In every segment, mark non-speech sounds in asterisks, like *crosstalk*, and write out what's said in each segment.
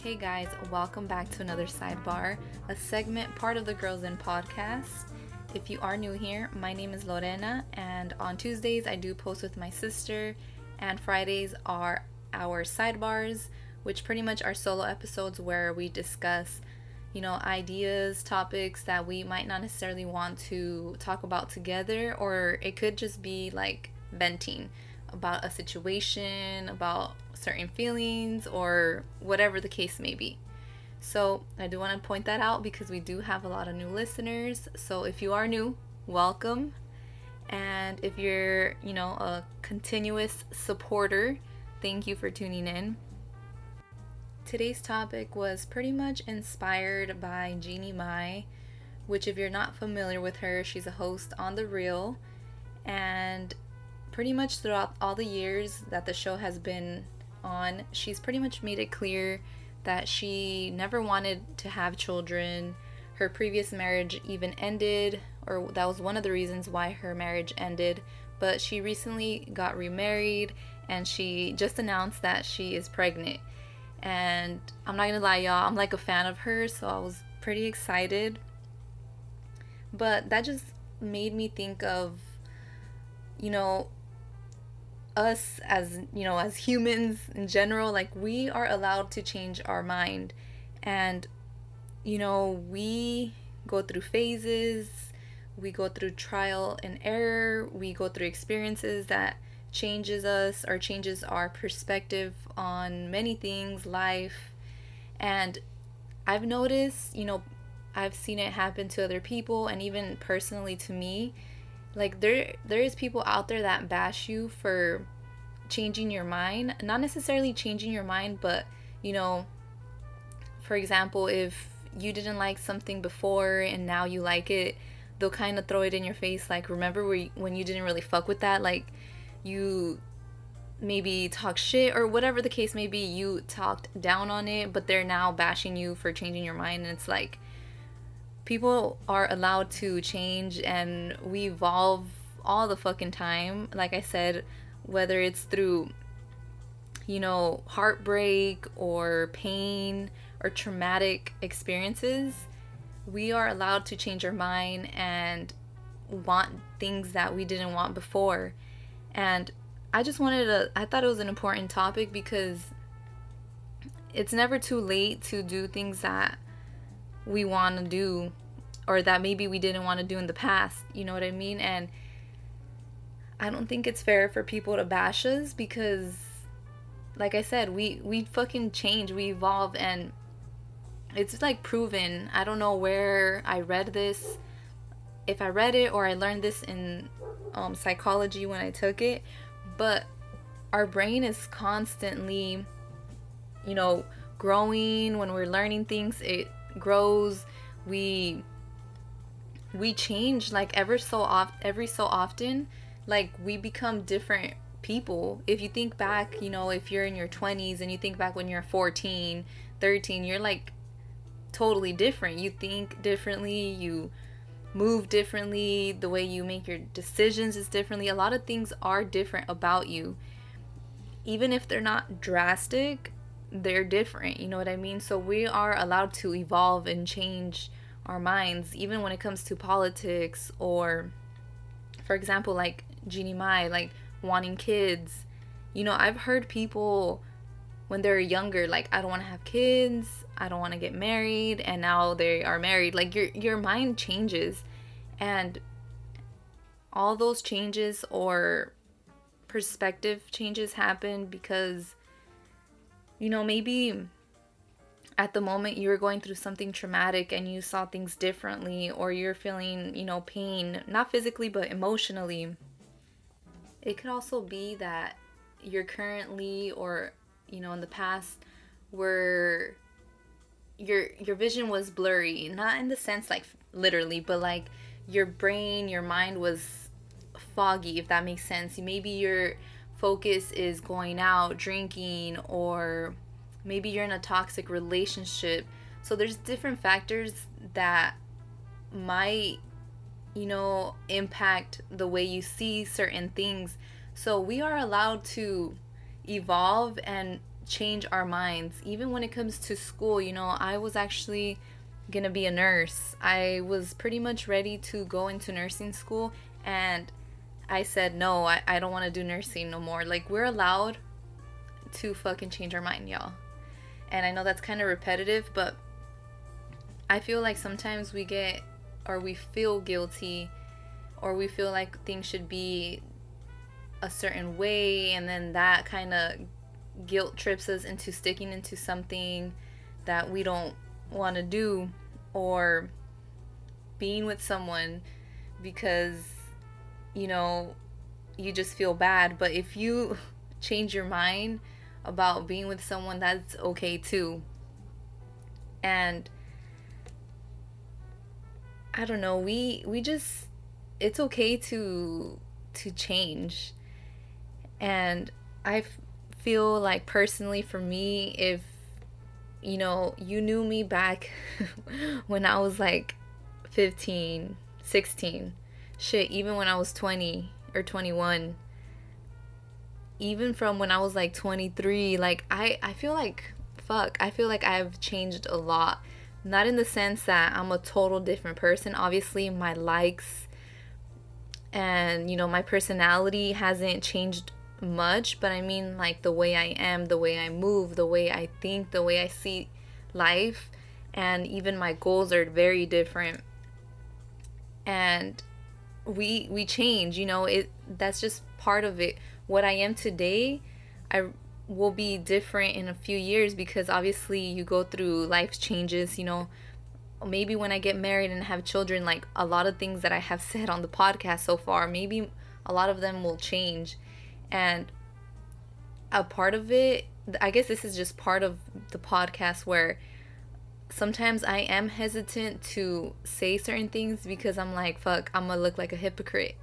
Hey guys, welcome back to another sidebar, a segment part of the Girls In podcast. If you are new here, my name is Lorena, and on Tuesdays I do post with my sister, and Fridays are our sidebars, which pretty much are solo episodes where we discuss, you know, ideas, topics that we might not necessarily want to talk about together, or it could just be like venting about a situation, about certain feelings, or whatever the case may be. So, I do want to point that out because we do have a lot of new listeners. So, if you are new, welcome. And if you're, you know, a continuous supporter, thank you for tuning in. Today's topic was pretty much inspired by Jeannie Mai, which, if you're not familiar with her, she's a host on The Real. And pretty much throughout all the years that the show has been on, she's pretty much made it clear that she never wanted to have children. Her previous marriage even ended, or that was one of the reasons why her marriage ended. But she recently got remarried and she just announced that she is pregnant. And I'm not gonna lie, y'all, I'm like a fan of her, so I was pretty excited. But that just made me think of, you know, us as you know as humans in general like we are allowed to change our mind. And you know we go through phases. We go through trial and error. We go through experiences that changes us or changes our perspective on many things life. And i've noticed you know i've seen it happen to other people and even personally to me like there there is people out there that bash you for changing your mind. Not necessarily changing your mind but you know for example if you didn't like something before and now you like it they'll kind of throw it in your face. Like remember when you didn't really fuck with that? Like you maybe talk shit or whatever the case may be you talked down on it but they're now bashing you for changing your mind. And it's like people are allowed to change and we evolve all the fucking time. Like I said, whether it's through, you know, heartbreak or pain or traumatic experiences, we are allowed to change our mind and want things that we didn't want before. And I just wanted to, I thought it was an important topic because it's never too late to do things that we want to do or that maybe we didn't want to do in the past. You know what I mean? And I don't think it's fair for people to bash us because like I said, we we fucking change, we evolve and it's like proven. I don't know where I read this. If I read it or I learned this in um, psychology when I took it, but our brain is constantly, you know, growing when we're learning things. It grows. We we change like ever so oft every so often like we become different people. If you think back you know if you're in your 20s and you think back when you're 14 13 you're like totally different. You think differently you move differently the way you make your decisions is differently. A lot of things are different about you. Even if they're not drastic they're different you know what i mean so we are allowed to evolve and change our minds, even when it comes to politics or, for example, like Jeannie Mai, like wanting kids. You know, I've heard people when they're younger, like, I don't want to have kids, I don't want to get married, and now they are married. Like, your, your mind changes. And all those changes or perspective changes happen because, you know, maybe at the moment you were going through something traumatic and you saw things differently or you're feeling, you know, pain, not physically but emotionally. It could also be that you're currently or, you know, in the past were your your vision was blurry, not in the sense like literally, but like your brain, your mind was foggy if that makes sense. Maybe your focus is going out, drinking or maybe you're in a toxic relationship. So there's different factors that might you know impact the way you see certain things. So we are allowed to evolve and change our minds. Even when it comes to school you know i was actually gonna be a nurse. I was pretty much ready to go into nursing school and i said no i, I don't want to do nursing no more. Like we're allowed to fucking change our mind y'all. And i know that's kind of repetitive but i feel like sometimes we get or we feel guilty or we feel like things should be a certain way and then that kind of guilt trips us into sticking into something that we don't want to do or being with someone because you know you just feel bad. But if you *laughs* change your mind about being with someone that's okay too. And i don't know we we just it's okay to to change. And i feel like personally for me if you know you knew me back *laughs* when i was like 15 16 shit even when i was 20 or 21 even from when i was like 23 like i i feel like fuck i feel like i've changed a lot. Not in the sense that i'm a total different person. Obviously my likes and you know my personality hasn't changed much but i mean like the way i am the way i move the way i think the way i see life and even my goals are very different. And we we change you know it that's just part of it what i am today i will be different in a few years because obviously you go through life changes you know maybe when I get married and have children, like a lot of things that I have *laughs* said on the podcast so far, maybe a lot of them will change. And a part of it, I guess this is just part of the podcast where sometimes I am hesitant to say certain things because I'm like, fuck, I'm gonna look like a hypocrite.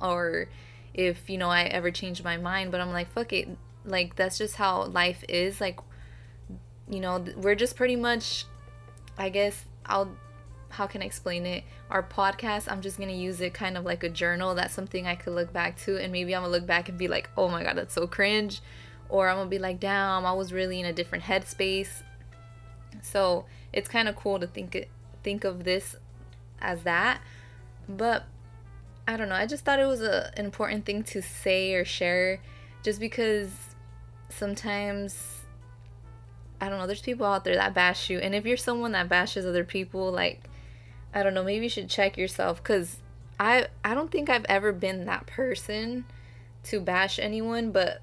Or if, you know, I ever change my mind, but I'm like, fuck it. Like, that's just how life is. Like, you know, we're just pretty much, I guess, I'll how can I explain it? Our podcast, I'm just gonna use it kind of like a journal. That's something I could look back to, and maybe I'm gonna look back and be like, oh my god, that's so cringe. Or I'm gonna be like, damn, I was really in a different headspace. So it's kind of cool to think think of this as that. But I don't know. I just thought it was a, an important thing to say or share, just because sometimes I don't know, there's people out there that bash you. And if you're someone that bashes other people, like, I don't know, maybe you should check yourself because I, I don't think I've ever been that person to bash anyone, but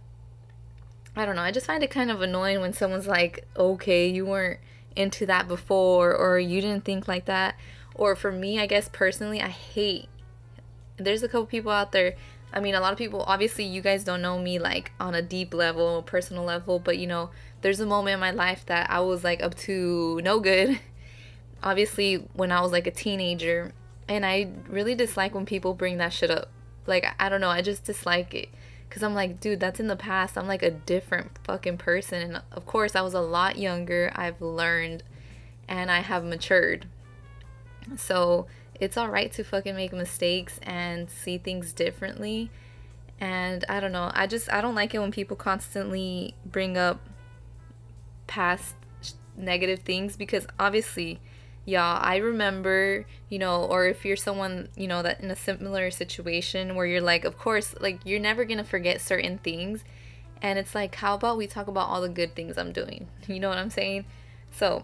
I don't know. I just find it kind of annoying when someone's like, okay, you weren't into that before, or you didn't think like that. Or for me, I guess personally, I hate. There's a couple people out there. I mean, a lot of people, obviously, you guys don't know me like on a deep level, personal level, but you know, there's a moment in my life that I was like up to no good. *laughs* Obviously, when I was like a teenager, and I really dislike when people bring that shit up. Like, I don't know, I just dislike it. Cause I'm like, dude, that's in the past. I'm like a different fucking person. And of course, I was a lot younger. I've learned and I have matured. So it's alright to fucking make mistakes and see things differently. And I don't know, I just, I don't like it when people constantly bring up past negative things because obviously yeah i remember you know or if you're someone you know that in a similar situation where you're like of course like you're never gonna forget certain things. And it's like how about we talk about all the good things i'm doing? *laughs* You know what i'm saying? So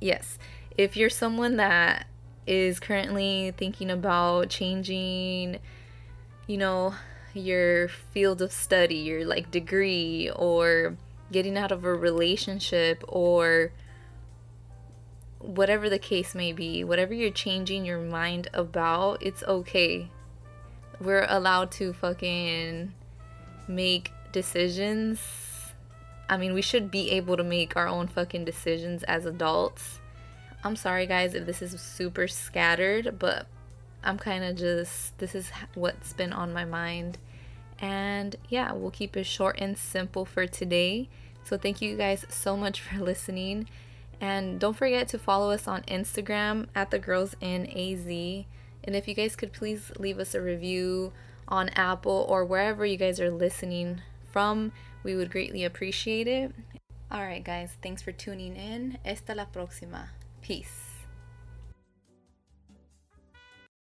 yes if you're someone that is currently thinking about changing you know your field of study your like degree or getting out of a relationship or whatever the case may be, whatever you're changing your mind about, it's okay. We're allowed to fucking make decisions. I mean, we should be able to make our own fucking decisions as adults. I'm sorry, guys, if this is super scattered, but I'm kind of just, this is what's been on my mind. And yeah, we'll keep it short and simple for today. So thank you guys so much for *laughs* listening. And don't forget to follow us on Instagram at the girls in AZ. And if you guys could please leave us a review on Apple or wherever you guys are listening from, we would greatly appreciate it. All right, guys, thanks for tuning in. Esta la próxima. Peace.